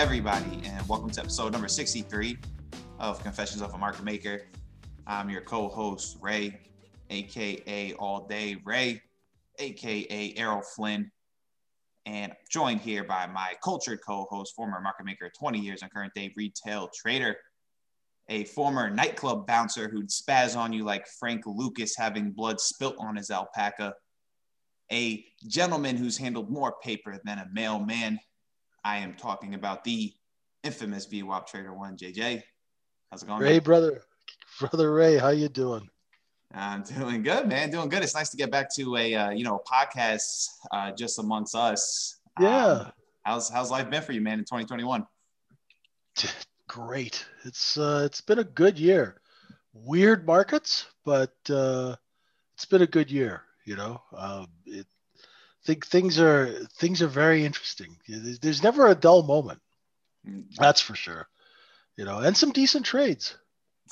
everybody, and welcome to episode number 63 of Confessions of a Market Maker. I'm your co host, Ray, aka All Day Ray, aka Errol Flynn, and joined here by my cultured co host, former market maker, 20 years and current day retail trader, a former nightclub bouncer who'd spaz on you like Frank Lucas having blood spilt on his alpaca, a gentleman who's handled more paper than a mailman. I am talking about the infamous VWAP Trader One, JJ. How's it going? Ray, man? brother, brother Ray, how you doing? I'm doing good, man. Doing good. It's nice to get back to a uh, you know podcast uh, just amongst us. Yeah. Um, how's how's life been for you, man, in 2021? Great. It's uh, it's been a good year. Weird markets, but uh, it's been a good year. You know, uh, it, think things are things are very interesting. There's, there's never a dull moment. Mm. That's for sure. You know, and some decent trades.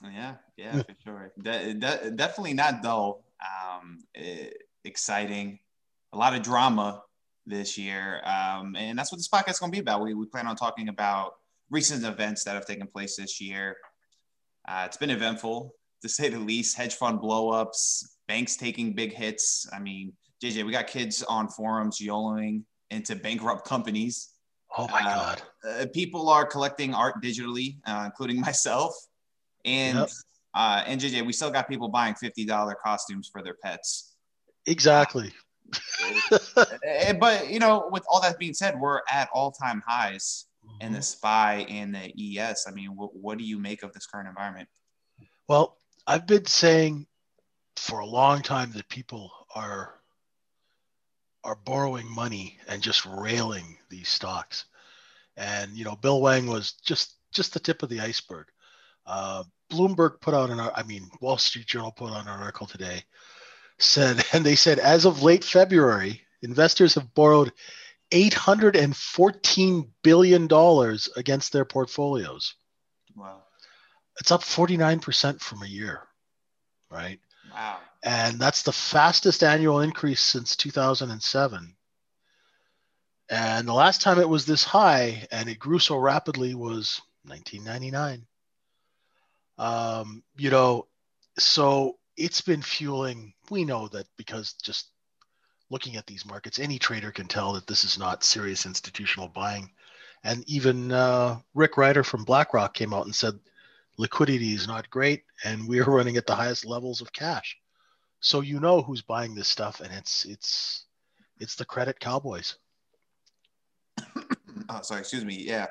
Yeah, yeah, for sure. De- de- definitely not dull. Um, it, exciting, a lot of drama this year, um, and that's what this podcast is going to be about. We we plan on talking about recent events that have taken place this year. Uh, it's been eventful to say the least. Hedge fund blowups, banks taking big hits. I mean, JJ, we got kids on forums YOLOing into bankrupt companies. Oh my uh, God. Uh, people are collecting art digitally, uh, including myself. And yep. uh, and JJ, we still got people buying fifty dollar costumes for their pets. Exactly. But you know, with all that being said, we're at all time highs mm-hmm. in the SPY and the ES. I mean, what, what do you make of this current environment? Well, I've been saying for a long time that people are are borrowing money and just railing these stocks. And you know, Bill Hwang was just just the tip of the iceberg. Uh, Bloomberg put out an, I mean, Wall Street Journal put out an article today, said, and they said as of late February, investors have borrowed 814 billion dollars against their portfolios. Wow, it's up 49 percent from a year, right? Wow, and that's the fastest annual increase since 2007. And the last time it was this high and it grew so rapidly was 1999. Um, you know, so it's been fueling. We know that because just looking at these markets, any trader can tell that this is not serious institutional buying. And even uh, Rick Rieder from BlackRock came out and said liquidity is not great, and we are running at the highest levels of cash. So you know who's buying this stuff, and it's it's it's the credit cowboys. oh, sorry, excuse me. Yeah,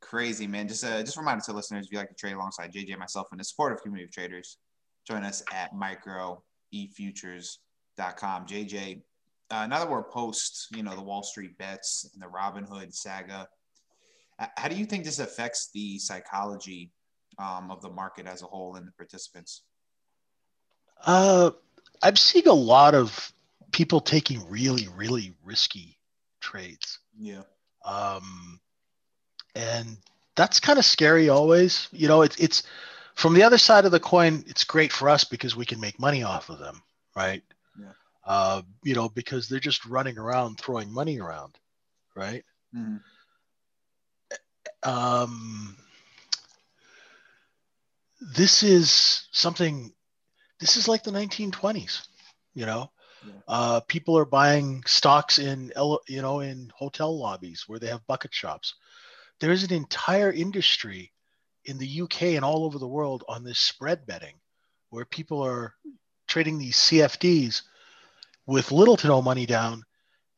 crazy, man. Just uh, just reminder to listeners if you like to trade alongside JJ and myself in the supportive community of traders, join us at microefutures.com. JJ, uh, now that we're post, you know, the Wall Street bets and the Robinhood saga, how do you think this affects the psychology um, of the market as a whole and the participants? Uh, I'm seeing a lot of people taking really, really risky trades. Yeah. Um, and that's kind of scary always. You know, it's it's from the other side of the coin. It's great for us because we can make money off of them, right? Yeah. Uh, you know, because they're just running around throwing money around, right? Mm-hmm. Um, this is something. This is like the 1920s, you know. Yeah. Uh, people are buying stocks in you know in hotel lobbies where they have bucket shops there's an entire industry in the UK and all over the world on this spread betting where people are trading these CFDs with little to no money down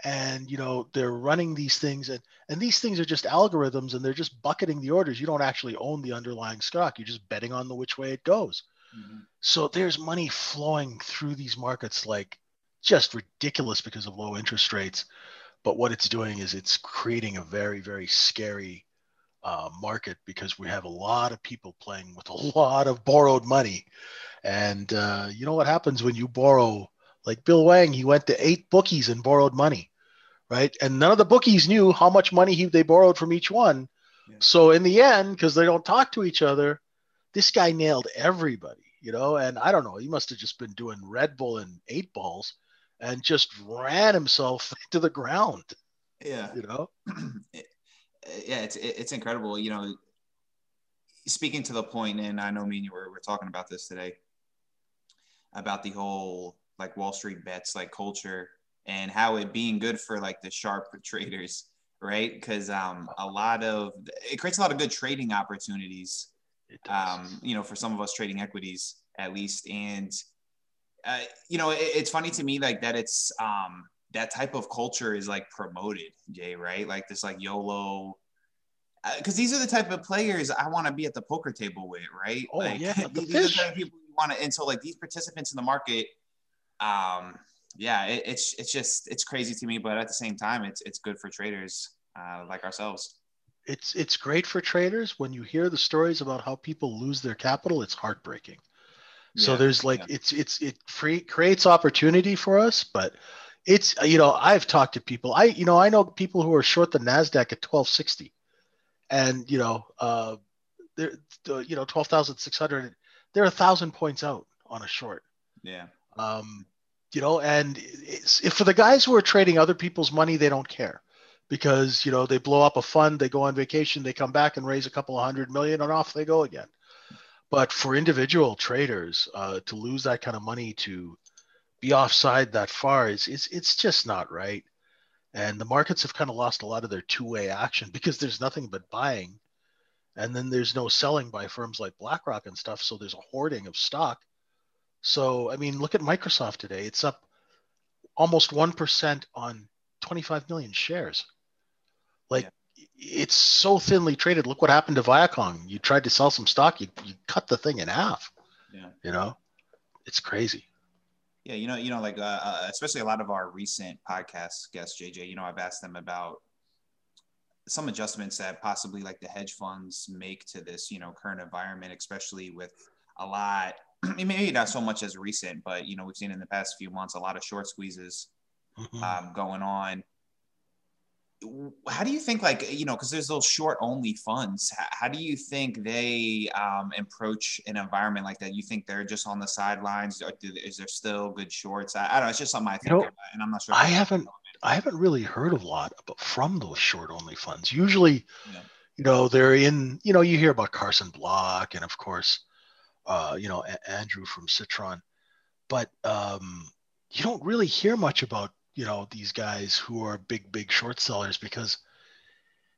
and you know they're running these things and and these things are just algorithms and they're just bucketing the orders you don't actually own the underlying stock you're just betting on the which way it goes mm-hmm. so there's money flowing through these markets like just ridiculous because of low interest rates but what it's doing is it's creating a very very scary uh, market because we have a lot of people playing with a lot of borrowed money. And uh, you know what happens when you borrow? Like Bill Hwang, he went to eight bookies and borrowed money, right? And none of the bookies knew how much money he, they borrowed from each one. Yeah. So in the end, because they don't talk to each other, this guy nailed everybody, you know. And I don't know, he must have just been doing Red Bull and eight balls and just ran himself to the ground. Yeah, you know. yeah, it's it's incredible. You know, speaking to the point, and I know me and you were, were talking about this today about the whole like Wall Street bets like culture and how it being good for like the sharp traders, right? Because um, a lot of it creates a lot of good trading opportunities. Um, you know, for some of us trading equities at least, and uh, you know, it, it's funny to me like that. It's um, that type of culture is like promoted, Jay, right? Like this like YOLO because uh, these are the type of players I want to be at the poker table with, right? Oh like, yeah, the these fish. are the people you want to, and so like these participants in the market, um, yeah, it, it's it's just it's crazy to me, but at the same time, it's it's good for traders uh, like ourselves. It's it's great for traders when you hear the stories about how people lose their capital. It's heartbreaking. Yeah, so there's like yeah. it's it's it free, creates opportunity for us, but it's you know I've talked to people. I you know I know people who are short the Nasdaq at 1260 and you know, uh, they're you know twelve thousand six hundred. They're a thousand points out on a short. Yeah. Um, you know, and if for the guys who are trading other people's money, they don't care because you know they blow up a fund, they go on vacation, they come back and raise a couple of hundred million, and off they go again. But for individual traders uh, to lose that kind of money to be offside that far is it's it's just not right. And the markets have kind of lost a lot of their two way action because there's nothing but buying. And then there's no selling by firms like BlackRock and stuff. So there's a hoarding of stock. So, I mean, look at Microsoft today. It's up almost 1% on 25 million shares. Like, yeah. it's so thinly traded. Look what happened to Viacom. You tried to sell some stock, you, you cut the thing in half. Yeah. You know, it's crazy. Yeah, you know, you know, like uh, uh, especially a lot of our recent podcast guests, JJ. You know, I've asked them about some adjustments that possibly like the hedge funds make to this, you know, current environment, especially with a lot. maybe not so much as recent, but you know, we've seen in the past few months a lot of short squeezes mm-hmm. um, going on how do you think like you know because there's those short only funds how do you think they um, approach an environment like that? You think they're just on the sidelines? Or do, is there still good shorts? I, I, don't know it's just something i think you know, about, and i'm not sure i haven't i haven't really heard a lot about from those short only funds. Usually yeah. you know they're in you know you hear about carson block and of course uh, you know a- andrew from citron but um, you don't really hear much about you know these guys who are big big short sellers because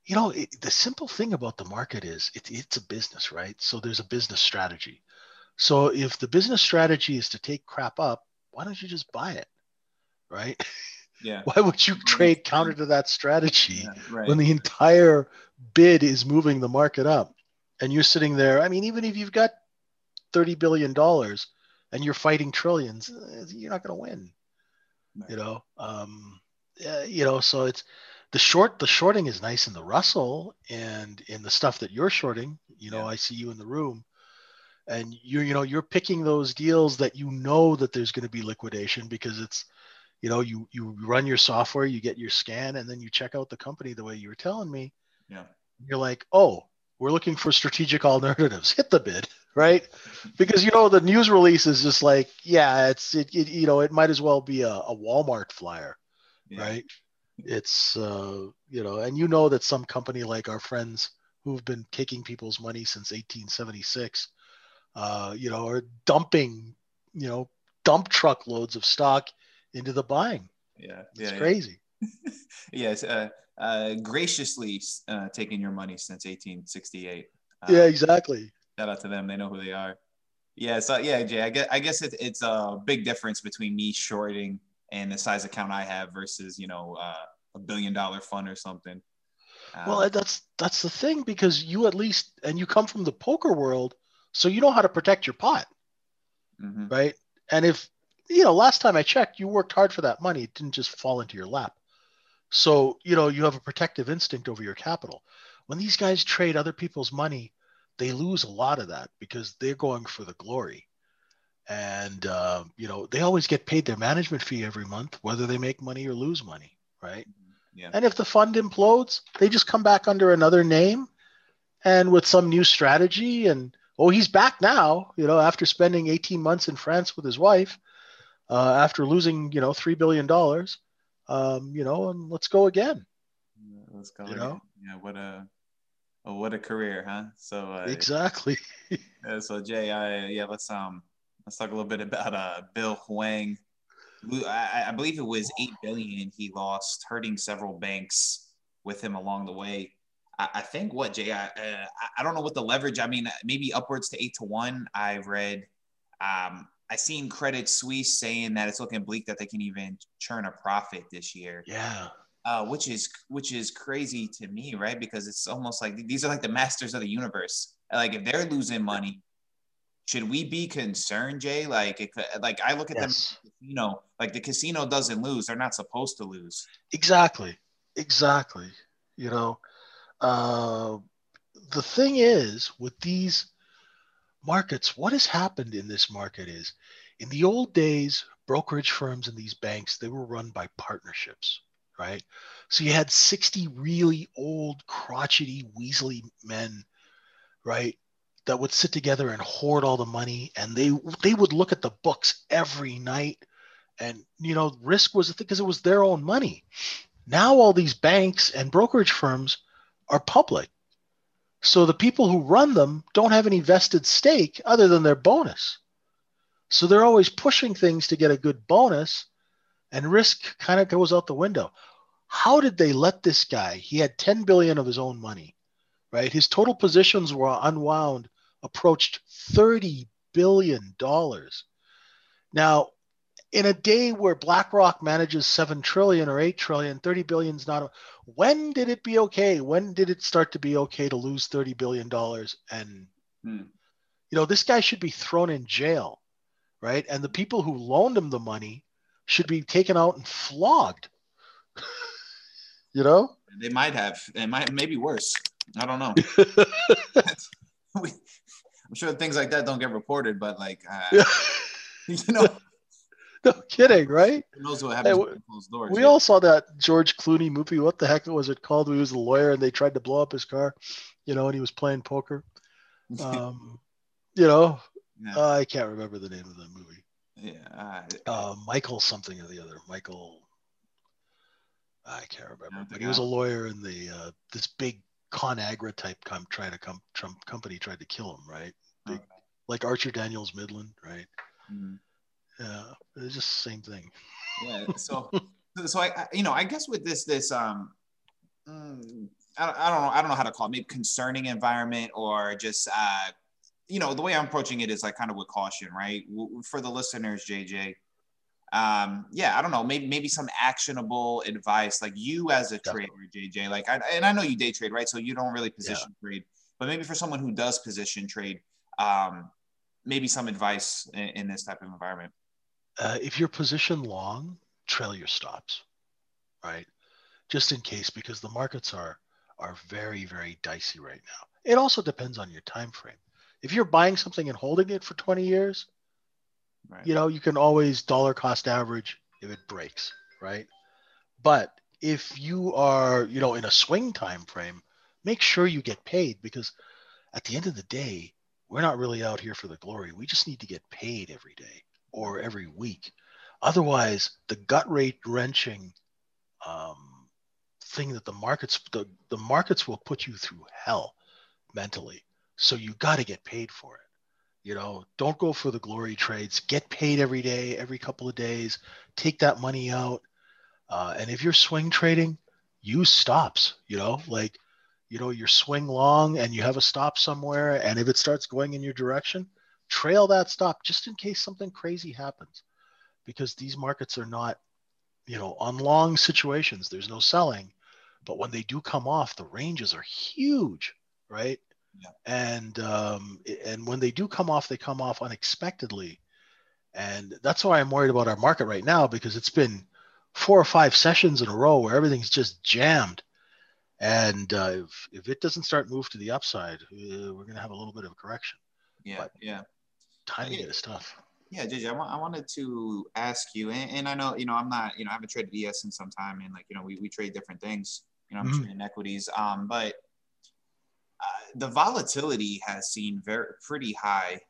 you know it, the simple thing about the market is it, it's a business right? So there's a business strategy. So if the business strategy is to take crap up why don't you just buy it right? Yeah. Why would you trade counter to that strategy yeah, right. when the entire bid is moving the market up? And you're sitting there i mean even if you've got 30 billion dollars and you're fighting trillions eh, you're not going to win you know um yeah, you know so it's the short the shorting is nice in the russell and in the stuff that you're shorting you know yeah. i see you in the room. And you're you know you're picking those deals that you know that there's going to be liquidation because it's you know you you run your software you get your scan and then you check out the company the way you were telling me. Yeah. You're like oh we're looking for strategic alternatives hit the bid right? Because you know the news release is just like, yeah, it's it, it you know it might as well be a, a Walmart flyer, yeah. right? It's uh, you know, and you know that some company like our friends who've been taking people's money since 1876, uh, you know, are dumping, you know, dump truck loads of stock into the buying. Yeah, it's yeah, crazy. Yes, uh, uh, graciously uh, taking your money since 1868. yeah, exactly. Shout out to them. They know who they are. Yeah. So yeah, Jay. I guess I guess it, it's a big difference between me shorting and the size account I have versus you know uh, a billion dollar fund or something. well, um, that's that's the thing because you at least and you come from the poker world, so you know how to protect your pot, mm-hmm. right? And if you know, last time I checked, you worked hard for that money; it didn't just fall into your lap. So you know you have a protective instinct over your capital. When these guys trade other people's money they lose a lot of that because they're going for the glory and uh, you know they always get paid their management fee every month whether they make money or lose money right yeah. and if the fund implodes they just come back under another name and with some new strategy and oh he's back now you know after spending 18 months in france with his wife uh, after losing you know three billion dollars um, you know and let's go again let's go you know Yeah, what a oh, what a career, huh? So uh, exactly. yeah, so Jay, I, yeah, let's um let's talk a little bit about uh Bill Hwang. I, I believe it was eight billion he lost, hurting several banks with him along the way. I, I think what Jay, I, uh, I don't know what the leverage. I mean, maybe upwards to eight to one. I've read. Um, I seen Credit Suisse saying that it's looking bleak that they can even churn a profit this year. Yeah. Uh, which is which is crazy to me, right? Because it's almost like these are like the masters of the universe. Like if they're losing money, should we be concerned, Jay? Like, it, like I look at yes. them, you know, like the casino doesn't lose; they're not supposed to lose. Exactly, exactly. You know, uh, the thing is with these markets, what has happened in this market is in the old days, brokerage firms and these banks, they were run by partnerships, right? So you had 60 really old, crotchety, weaselly men, right? That would sit together and hoard all the money and they they would look at the books every night. And you know, risk was because it was their own money. Now all these banks and brokerage firms are public. So the people who run them don't have any vested stake other than their bonus. So they're always pushing things to get a good bonus, and risk kind of goes out the window. How did they let this guy? He had 10 billion of his own money, right? His total positions were unwound, approached 30 billion dollars. Now, in a day where BlackRock manages 7 trillion or 8 trillion, 30 billion is not. A, when did it be okay? When did it start to be okay to lose 30 billion dollars? And hmm. you know, this guy should be thrown in jail, right? And the people who loaned him the money should be taken out and flogged. you know? They might have. It might maybe worse. I don't know. I'm sure things like that don't get reported, but like, uh, you know, no kidding, right? Who knows what happens hey, closed doors? We yeah. all saw that George Clooney movie. What the heck was it called? He was a lawyer and they tried to blow up his car, you know, and he was playing poker. Um, you know, yeah. uh, I can't remember the name of the movie. Yeah, uh, Michael something or the other. Michael, I can't remember, but he was a lawyer in the uh, this big ConAgra type com- trying to come Trump company tried to kill him, right? Big. Like Archer Daniels Midland, right? Mm-hmm. Yeah, it's just the same thing. Yeah. So, so I, you know, I guess with this, this, um, mm, I, I don't know, I don't know how to call it, maybe concerning environment or just, uh, you know, the way I'm approaching it is like kind of with caution, right? For the listeners, JJ, um, yeah, I don't know, maybe maybe some actionable advice, like you as a trader, JJ. Like, I, and I know you day trade, right? So you don't really position yeah. trade, but maybe for someone who does position trade, um, maybe some advice in, in this type of environment. Uh, if you're position long, trail your stops, right? Just in case, because the markets are are very very dicey right now. It also depends on your time frame. If you're buying something and holding it for 20 years, right. you know you can always dollar cost average if it breaks, right? But if you are you know in a swing time frame, make sure you get paid because at the end of the day, we're not really out here for the glory. We just need to get paid every day or every week. Otherwise, the gut rate wrenching um, thing that the markets the, the markets will put you through hell mentally. So you got to get paid for it. You know, don't go for the glory trades. Get paid every day, every couple of days. Take that money out. Uh, and if you're swing trading, use stops. You know, like you know, you're swing long and you have a stop somewhere, and if it starts going in your direction, trail that stop just in case something crazy happens because these markets are not you know on long situations. There's no selling but when they do come off the ranges are huge right? Yeah. and um, and when they do come off they come off unexpectedly. And that's why i'm worried about our market right now because it's been four or five sessions in a row where everything's just jammed. And uh, if, if it doesn't start move to the upside uh, we're going to have a little bit of a correction. Yeah but, yeah timing is tough. Yeah, JJ, I, I wanted to ask you, and, and, I know, you know, I'm not, you know, I haven't traded ES in some time, and like, you know, we, we trade different things. You know, I'm mm-hmm. trading equities, um, but uh, the volatility has seen very pretty high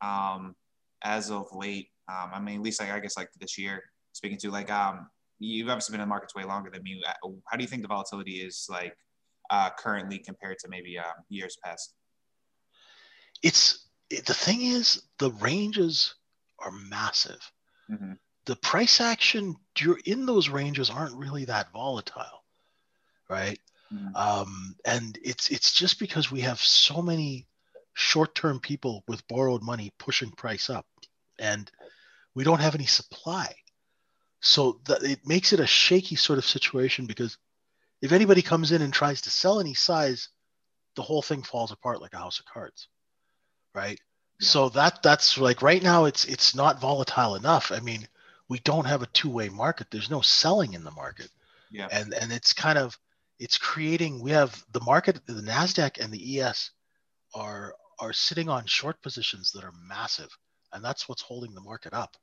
um, as of late. Um, I mean, at least like I guess like this year, speaking to like um, you've obviously been in the markets way longer than me. Uh, how do you think the volatility is like uh, currently compared to maybe um, years past? It's the thing is the ranges are massive. Mm-hmm. The price action you're in those ranges aren't really that volatile, right? Mm-hmm. Um, and it's it's just because we have so many short-term people with borrowed money pushing price up, and we don't have any supply. So that it makes it a shaky sort of situation because if anybody comes in and tries to sell any size, the whole thing falls apart like a house of cards, right? Yeah. So that that's like right now it's it's not volatile enough. I mean, we don't have a two-way market. There's no selling in the market. Yeah. And and it's kind of it's creating we have the market the Nasdaq and the ES are are sitting on short positions that are massive and that's what's holding the market up.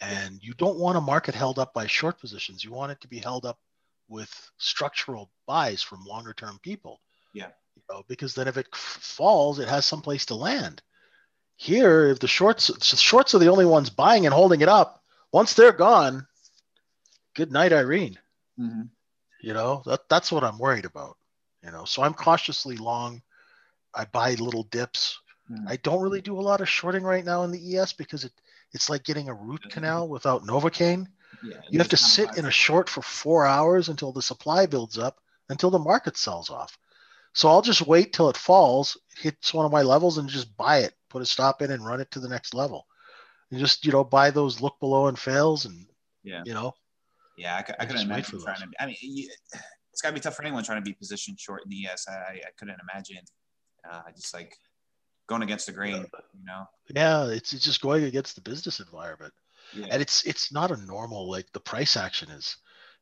And you don't want a market held up by short positions. You want it to be held up with structural buys from longer term people. Yeah. You know, because then if it falls, it has some place to land. Here, if the shorts shorts are the only ones buying and holding it up, once they're gone, good night, Irene. Mm-hmm. You know, that, that's what I'm worried about. You know, so I'm cautiously long. I buy little dips. Mm-hmm. I don't really do a lot of shorting right now in the ES because it it's like getting a root canal without Novocaine. Yeah, you have to sit in a short for four hours until the supply builds up until the market sells off. So I'll just wait till it falls, hits one of my levels, and just buy it, put a stop in, and run it to the next level. And just you know buy those look below and fails, and yeah, you know. Yeah, I, I couldn't imagine trying to. I mean, it's got to be tough for anyone trying to be positioned short in the ES. I, I couldn't imagine. Uh, just like going against the grain, you know. Yeah, it's, it's just going against the business environment. Yeah. And it's it's not a normal like the price action is.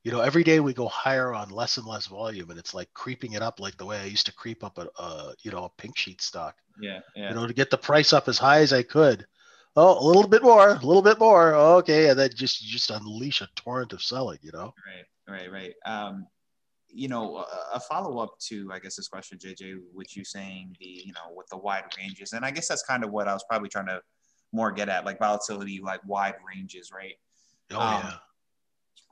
You know, every day we go higher on less and less volume, and it's like creeping it up like the way I used to creep up a, a you know a pink sheet stock. Yeah, yeah. You know, to get the price up as high as I could. Oh, a little bit more, a little bit more. okay, and then just just unleash a torrent of selling. You know. Right, right, right. Um, you know, a, follow up to, I guess, this question, JJ, which you saying the, you know, with the wide ranges. And I guess that's kind of what I was probably trying to more get at, like volatility, like wide ranges, right? Oh, um, yeah.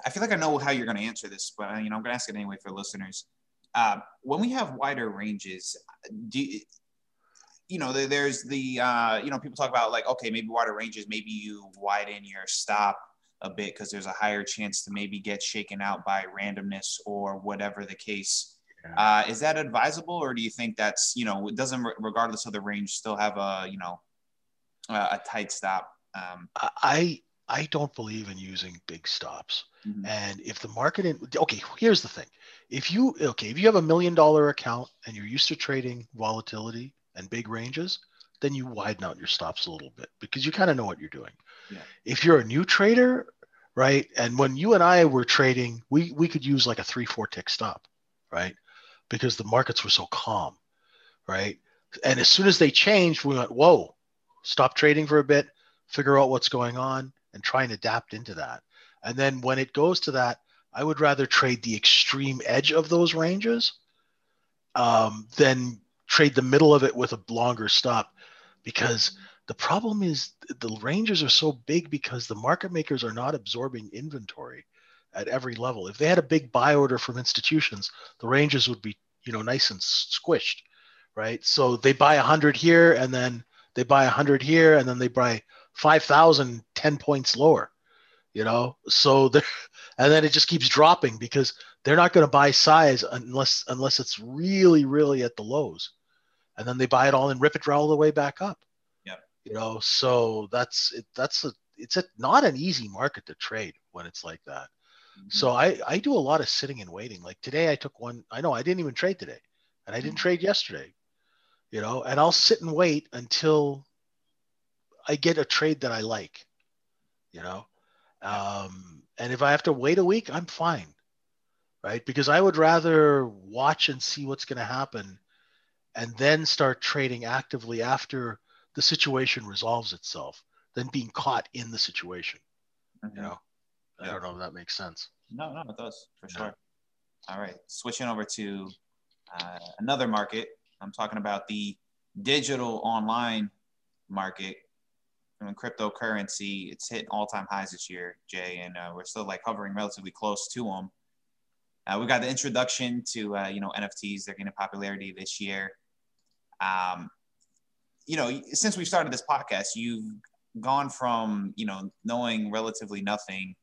I feel like I know how you're going to answer this, but, you know, I'm going to ask it anyway for listeners. Uh, when we have wider ranges, do you, you know, there's the, uh, you know, people talk about like, okay, maybe wider ranges, maybe you widen your stop a bit because there's a higher chance to maybe get shaken out by randomness or whatever the case. Yeah. Uh, is that advisable, or do you think that's you know it doesn't regardless of the range still have a you know a, a tight stop? Um, I I don't believe in using big stops. Mm-hmm. And if the market in okay, here's the thing. If you okay, if you have a million dollar account and you're used to trading volatility and big ranges, then you widen out your stops a little bit because you kind of know what you're doing. Yeah. If you're a new trader, right? And when you and I were trading, we we could use like a three four tick stop, right? Because the markets were so calm, right? And as soon as they changed, we went, whoa, stop trading for a bit, figure out what's going on, and try and adapt into that. And then when it goes to that, I would rather trade the extreme edge of those ranges um, than trade the middle of it with a longer stop because the problem is the ranges are so big because the market makers are not absorbing inventory at every level. If they had a big buy order from institutions, the ranges would be, you know, nice and squished, right? So they buy 100 here and then they buy 100 here and then they buy 5,000 10 points lower, you know? So they and then it just keeps dropping because they're not going to buy size unless unless it's really really at the lows. And then they buy it all and rip it all the way back up Yeah. you know so that's it that's a it's a not an easy market to trade when it's like that mm-hmm. so i i do a lot of sitting and waiting like today i took one i know i didn't even trade today and i didn't mm-hmm. trade yesterday you know and i'll sit and wait until i get a trade that i like you know um and if i have to wait a week i'm fine right because i would rather watch and see what's going to happen and then start trading actively after the situation resolves itself than being caught in the situation. Mm-hmm. You know, I don't know if that makes sense. No, no, it does for yeah. sure. All right, switching over to uh, another market. I'm talking about the digital online market from cryptocurrency. It's hit all-time highs this year, Jay, and uh, we're still like hovering relatively close to them. Uh, we got the introduction to uh, you know NFTs. They're gaining popularity this year. Um, you know, since we started this podcast, you've gone from you know knowing relatively nothing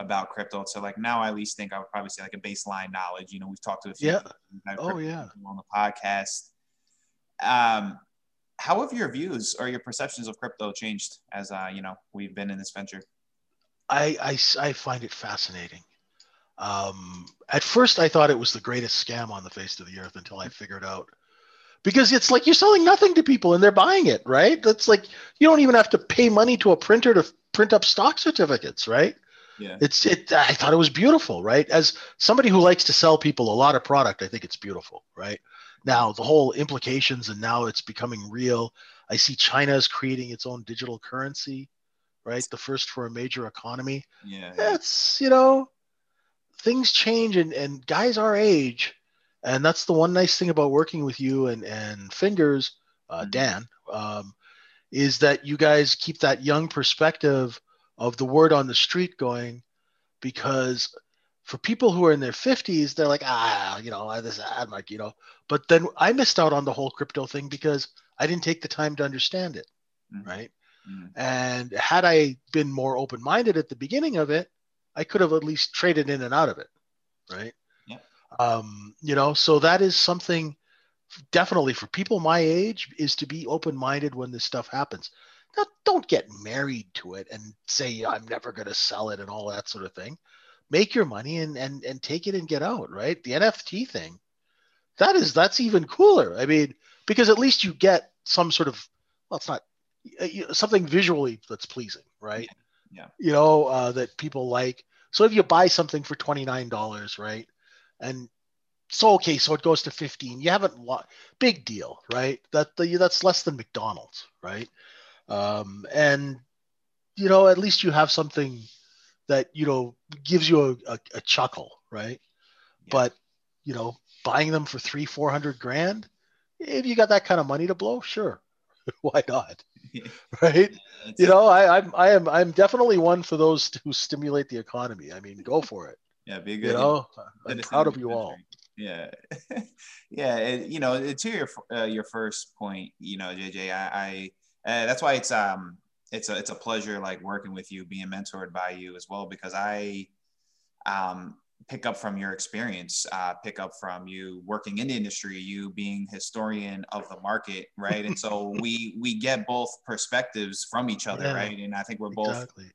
about crypto to like now I at least think I would probably say like a baseline knowledge. You know, we've talked to a few yeah. oh yeah on the podcast. Um, how have your views or your perceptions of crypto changed as uh, you know we've been in this venture? I I, I find it fascinating. Um, at first, I thought it was the greatest scam on the face of the earth until I figured out because it's like you're selling nothing to people and they're buying it, right? That's like you don't even have to pay money to a printer to print up stock certificates, right? Yeah. It's it I thought it was beautiful, right? As somebody who likes to sell people a lot of product, I think it's beautiful, right? Now, the whole implications and now it's becoming real. I see China is creating its own digital currency, right? The first for a major economy. Yeah. That's, you know, things change and, and guys our age, and that's the one nice thing about working with you and, and Fingers, uh, mm-hmm. Dan, um, is that you guys keep that young perspective of the word on the street going because for people who are in their 50s they're like ah you know this ad like you know but then i missed out on the whole crypto thing because i didn't take the time to understand it mm-hmm. right mm-hmm. and had i been more open-minded at the beginning of it i could have at least traded in and out of it right yeah. um you know so that is something definitely for people my age is to be open-minded when this stuff happens now, don't get married to it and say I'm never going to sell it and all that sort of thing. Make your money and and and take it and get out. Right, the NFT thing, that is that's even cooler. I mean, because at least you get some sort of well, it's not uh, something visually that's pleasing, right? Yeah. You know uh, that people like. So if you buy something for twenty nine dollars, right, and so okay, so it goes to fifteen. You haven't lo- big deal, right? That the, that's less than McDonald's, right? um, and you know at least you have something that you know gives you a, a, a chuckle right yeah. but you know buying them for three four hundred grand? If you got that kind of money to blow sure. Why not? Right? Yeah, you know I, i'm i am i'm definitely one for those who stimulate the economy. I mean go for it. Yeah be good you know i'm proud of you all yeah. Yeah it, you know to your uh, your first point you know jj i, I uh, that's why it's um it's a it's a pleasure like working with you, being mentored by you as well, because I um pick up from your experience, uh, pick up from you working in the industry, you being historian of the market, right? And so we we get both perspectives from each other, yeah, right? And I think we're both. Exactly.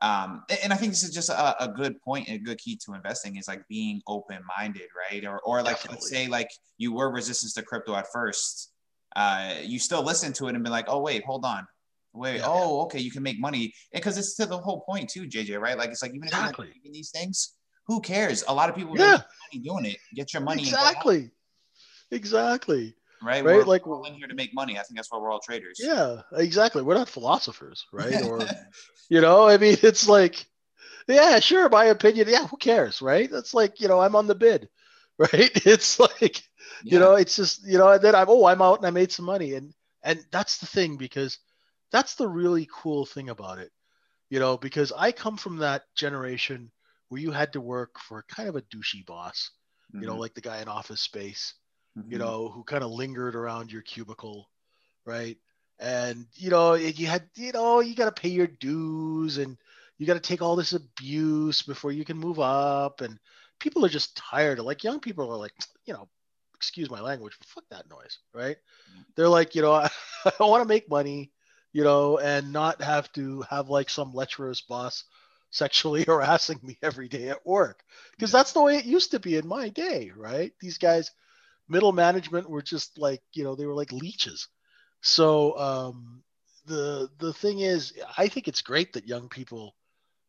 Um, and I think this is just a, a good point, a good key to investing is like being open-minded, right? Or, or like Definitely. let's say like you were resistant to crypto at first, uh, you still listen to it and be like, oh wait, hold on, wait, yeah, oh okay, you can make money, And because it's to the whole point too, JJ, right? Like it's like even if exactly. you're making these things, who cares? A lot of people yeah. doing it. Get your money exactly, exactly. Right, right. We're, like we're in here to make money. I think that's why we're all traders. Yeah, exactly. We're not philosophers, right? Or, you know, I mean, it's like, yeah, sure, my opinion. Yeah, who cares, right? That's like, you know, I'm on the bid, right? It's like, yeah. you know it's just you know and then i'm oh i'm out and i made some money and and that's the thing because that's the really cool thing about it you know because i come from that generation where you had to work for kind of a douchey boss mm-hmm. you know mm-hmm. like the guy in office space mm-hmm. you know who kind of lingered around your cubicle right and you know you had you know you got to pay your dues and you got to take all this abuse before you can move up and people are just tired like young people are like you know excuse my language, but fuck that noise, right? Mm-hmm. They're like, you know, I, I want to make money, you know, and not have to have like some lecherous boss sexually harassing me every day at work because yeah. that's the way it used to be in my day, right? These guys, middle management were just like, you know, they were like leeches. So um, the the thing is, I think it's great that young people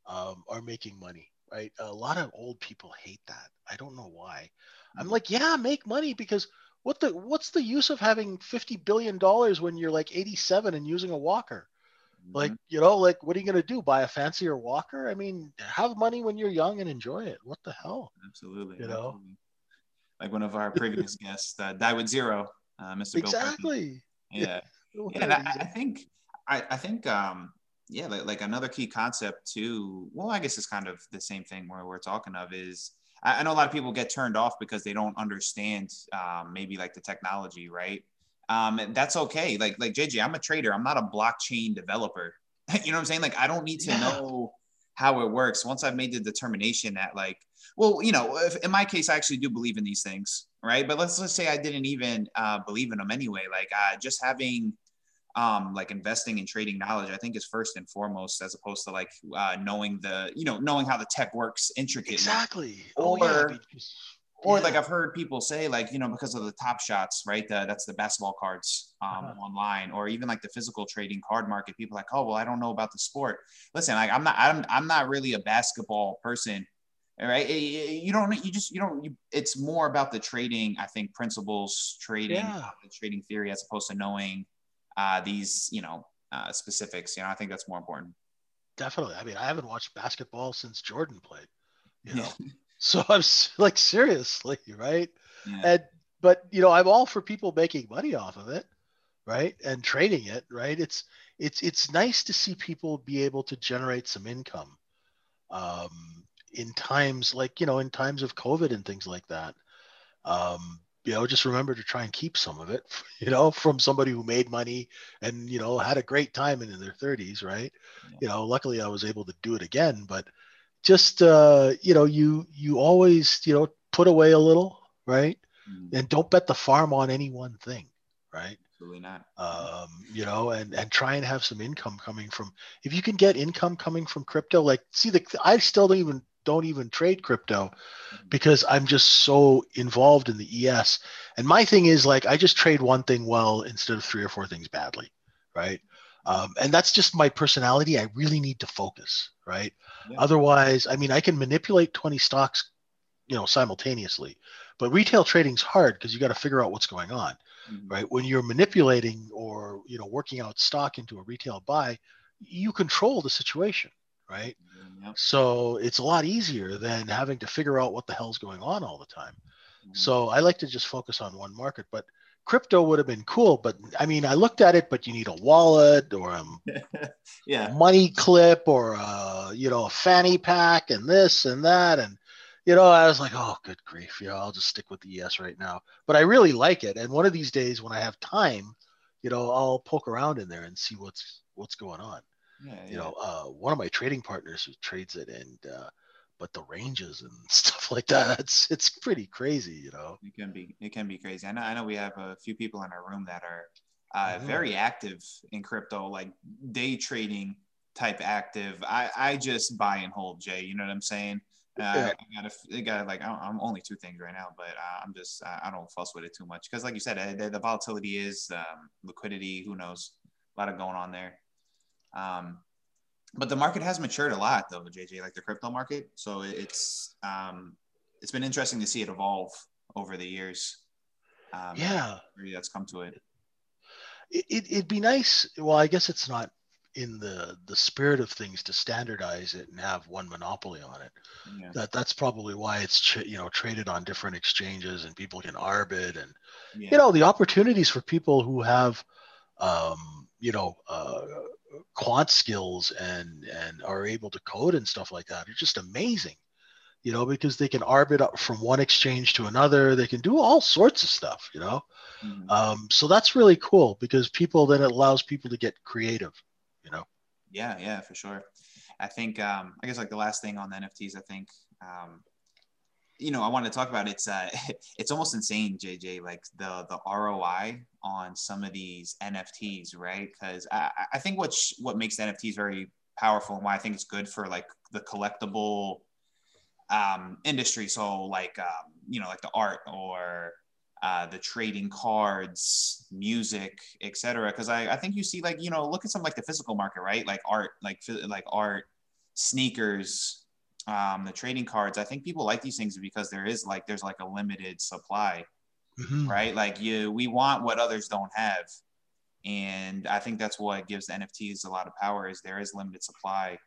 um, are making money, right? A lot of old people hate that. I don't know why. I'm like, yeah, make money because what the what's the use of having 50 billion dollars when you're like 87 and using a walker? Mm-hmm. Like, you know, like what are you going to do? Buy a fancier walker? I mean, have money when you're young and enjoy it. What the hell? Absolutely. You know, absolutely. like one of our previous guests, uh, Die with Zero, uh, Mr. Exactly. yeah. yeah. And I, I, think, I, I think, um, yeah, like, like another key concept too. Well, I guess it's kind of the same thing where we're talking of is I, I know a lot of people get turned off because they don't understand um, maybe like the technology, right? Um, that's okay. Like like JJ, I'm a trader. I'm not a blockchain developer. you know what I'm saying? Like I don't need to yeah. know how it works. Once I've made the determination that like, well, you know, if, in my case, I actually do believe in these things, right? But let's let's say I didn't even uh, believe in them anyway. Like uh, just having um, like investing and trading knowledge, I think is first and foremost, as opposed to like uh, knowing the, you know, knowing how the tech works intricately. Exactly. Or, oh, yeah. Or yeah. like I've heard people say, like, you know, because of the top shots, right? The, that's the basketball cards um, uh-huh. online, or even like the physical trading card market. People like, oh, well, I don't know about the sport. Listen, like I'm not, I'm, I'm not really a basketball person right you don't you just you don't you, it's more about the trading i think principles trading yeah. trading theory as opposed to knowing uh, these, you know, uh, specifics. You know, I think that's more important. Definitely. I mean, I haven't watched basketball since Jordan played. You know. so I'm like seriously, right? Yeah. And but you know, I'm all for people making money off of it, right? And trading it, right? It's it's it's nice to see people be able to generate some income um, in times like you know in times of COVID and things like that. Um, you know, just remember to try and keep some of it, you know, from somebody who made money and, you know, had a great time in their 30s, right? Yeah. You know, luckily I was able to do it again, but just, uh, you know, you, you always, you know, put away a little, right? Mm-hmm. And don't bet the farm on any one thing, right? Absolutely not. Um, you know, and and try and have some income coming from. If you can get income coming from crypto, like see the I still don't even don't even trade crypto because I'm just so involved in the ES. And my thing is like I just trade one thing well instead of three or four things badly, right? Um, and that's just my personality. I really need to focus, right? Yeah. Otherwise, I mean, I can manipulate 20 stocks, you know, simultaneously, but retail trading's hard because you got to figure out what's going on, mm-hmm. right? When you're manipulating or you know working out stock into a retail buy, you control the situation, right? Yep. So it's a lot easier than having to figure out what the hell's going on all the time. Mm-hmm. So I like to just focus on one market, but crypto would have been cool. But I mean, I looked at it, but you need a wallet or a yeah. money clip or a, you know, a fanny pack and this and that. And, you know, I was like, oh, good grief. Yeah, I'll just stick with the ES right now. But I really like it. And one of these days when I have time, you know, I'll poke around in there and see what's what's going on. Yeah, you know, uh, one of my trading partners who trades it, and uh, but the ranges and stuff like that, it's it's pretty crazy, you know. It can be it can be crazy. I know I know we have a few people in our room that are uh, mm-hmm. very active in crypto, like day trading type active. I I just buy and hold, Jay. You know what I'm saying? Uh, yeah. I got a, got like I'm only two things right now, but uh, I'm just I don't fuss with it too much because, like you said, uh, the, the, volatility is um, liquidity. Who knows? A lot of going on there. Um, but the market has matured a lot though, JJ, like the crypto market. So it's um, it's been interesting to see it evolve over the years. Um, yeah, that's come to it. it. It would be nice. Well, I guess it's not in the the spirit of things to standardize it and have one monopoly on it. Yeah. That that's probably why it's you know traded on different exchanges and people can arb it and yeah. you know the opportunities for people who have um, you know uh, quant skills and and are able to code and stuff like that are just amazing you know because they can arbit up from one exchange to another. They can do all sorts of stuff you know? Mm-hmm. um, so that's really cool because people then it allows people to get creative you know? Yeah yeah for sure. I think um, i guess like the last thing on the nfts i think um, you know, I want to talk about it's uh, it's almost insane, JJ, like the the ROI on some of these NFTs, right? Because I, I think what what makes NFTs very powerful and why I think it's good for like the collectible um, industry. So like um, you know, like the art or uh, the trading cards, music, etc. Because I, I think you see like you know look at some like the physical market, right? Like art, like like art, sneakers, um, the trading cards, I think people like these things because there is like there's like a limited supply, mm-hmm. right? Like you, we want what others don't have, and I think that's what gives NFTs a lot of power. Is there is limited supply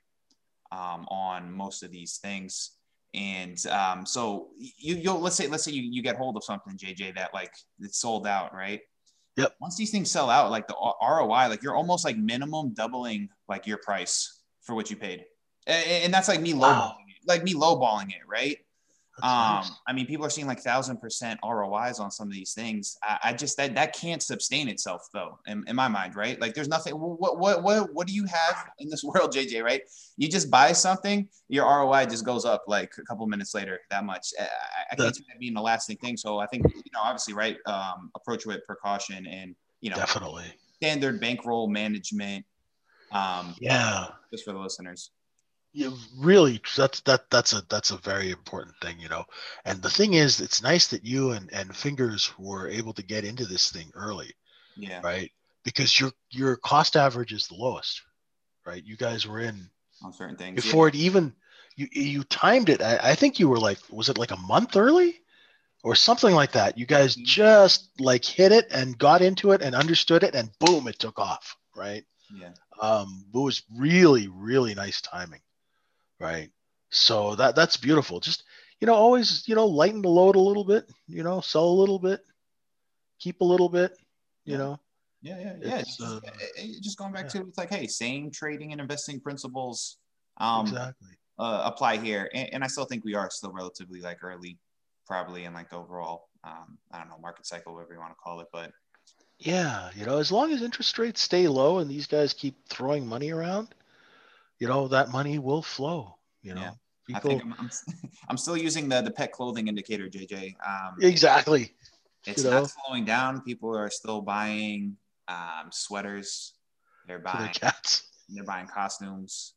um, on most of these things, and um, so you you let's say let's say you, you get hold of something, JJ, that like it's sold out, right? Yep. Once these things sell out, like the ROI, like you're almost like minimum doubling like your price for what you paid and, that's like me wow. Like me lowballing it, right? um. I mean, people are seeing like thousand percent ROIs on some of these things. I, I, just that that can't sustain itself though, in, in my mind, right? Like, there's nothing. What what what what do you have in this world, JJ? Right? You just buy something, your ROI just goes up like a couple minutes later that much. I, I can't see that being the lasting thing. So I think you know, obviously, right? Um, approach with precaution and you know, definitely standard bankroll management. Um, yeah, just for the listeners you really that's that that's a that's a very important thing you know. And the thing is it's nice that you and and fingers were able to get into this thing early yeah. right? Because your your cost average is the lowest right? You guys were in on certain things before yeah. it even you you timed it. I, I, think you were like was it like a month early? Or something like that. You guys mm-hmm. just like hit it and got into it and understood it and boom it took off right? Yeah. Um it was really really nice timing right? So that that's beautiful. Just you know, always you know, lighten the load a little bit. You know, sell a little bit, keep a little bit. You yeah. know. Yeah, yeah, yeah. It's, uh, just going back yeah. to it's like, hey, same trading and investing principles. Um, exactly. Uh, apply here, and, and, I still think we are still relatively like early, probably in like the overall, um, I don't know, market cycle, whatever you want to call it, but. Yeah, you know, as long as interest rates stay low and these guys keep throwing money around, you know that money will flow you know. Yeah. People, I think I'm, I'm, I'm, still using the the pet clothing indicator jj um, exactly. it's you not know? slowing down. People are still buying um, sweaters. They're buying cats. they're buying costumes.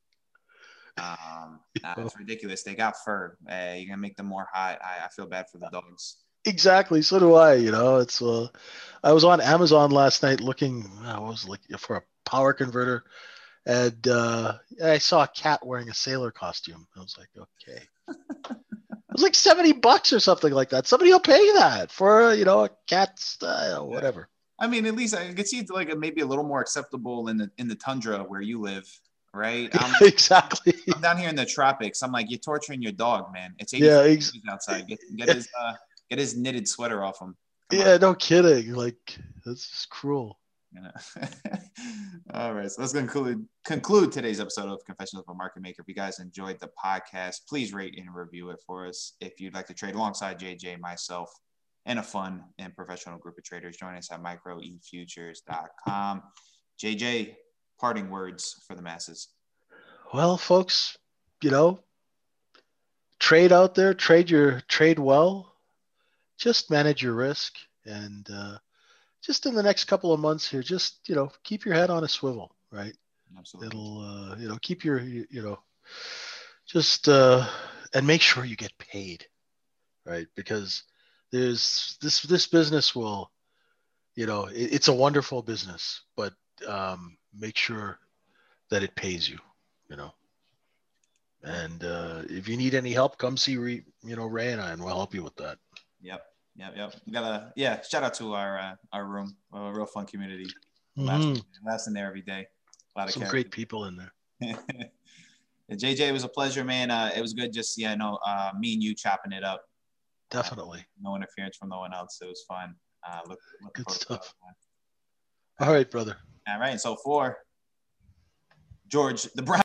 Um, uh, it's ridiculous. They got fur. Uh, you're gonna make them more hot. I, I feel bad for the dogs. Exactly. So do i you know? It's uh i was on amazon last night looking i was looking for a power converter and uh, I saw a cat wearing a sailor costume. I was like, okay. it was like 70 bucks or something like that. Somebody will pay that for, you know, a cat style, whatever. I mean, at least I could see like maybe a little more acceptable in the in the tundra where you live, right? exactly. I'm down here in the tropics. I'm like, you're torturing your dog, man. It's 80 yeah, ex- outside. Get, get his uh, get his knitted sweater off him. Come yeah, on. no kidding. Like that's just cruel. All right, so let's conclude conclude today's episode of Confessions of a Market Maker. If you guys enjoyed the podcast, please rate and review it for us. If you'd like to trade alongside JJ, myself, and a fun and professional group of traders, join us at microefutures.com. JJ, parting words for the masses. Well, folks, you know, trade out there, trade your trade well, just manage your risk and uh, just in the next couple of months here, just you know, keep your head on a swivel, right? Absolutely. It'll uh, you know keep your you, you know just uh, and make sure you get paid, right? Because there's this this business will, you know, it, it's a wonderful business, but um, make sure that it pays you, you know. And uh, if you need any help, come see Re, you know Ray and I, and we'll help you with that. Yep. Yep, yep. We gotta, yeah. Shout out to our uh, our room, a real fun community. Mm-hmm. Last, in there every day. A lot of Some great people in there. JJ, it was a pleasure, man. Uh, it was good just yeah, no, uh, me and you chopping it up. Definitely. Uh, no interference from no one else. It was fun. Uh, look, good stuff. All right, brother. All right. So for George the Brown.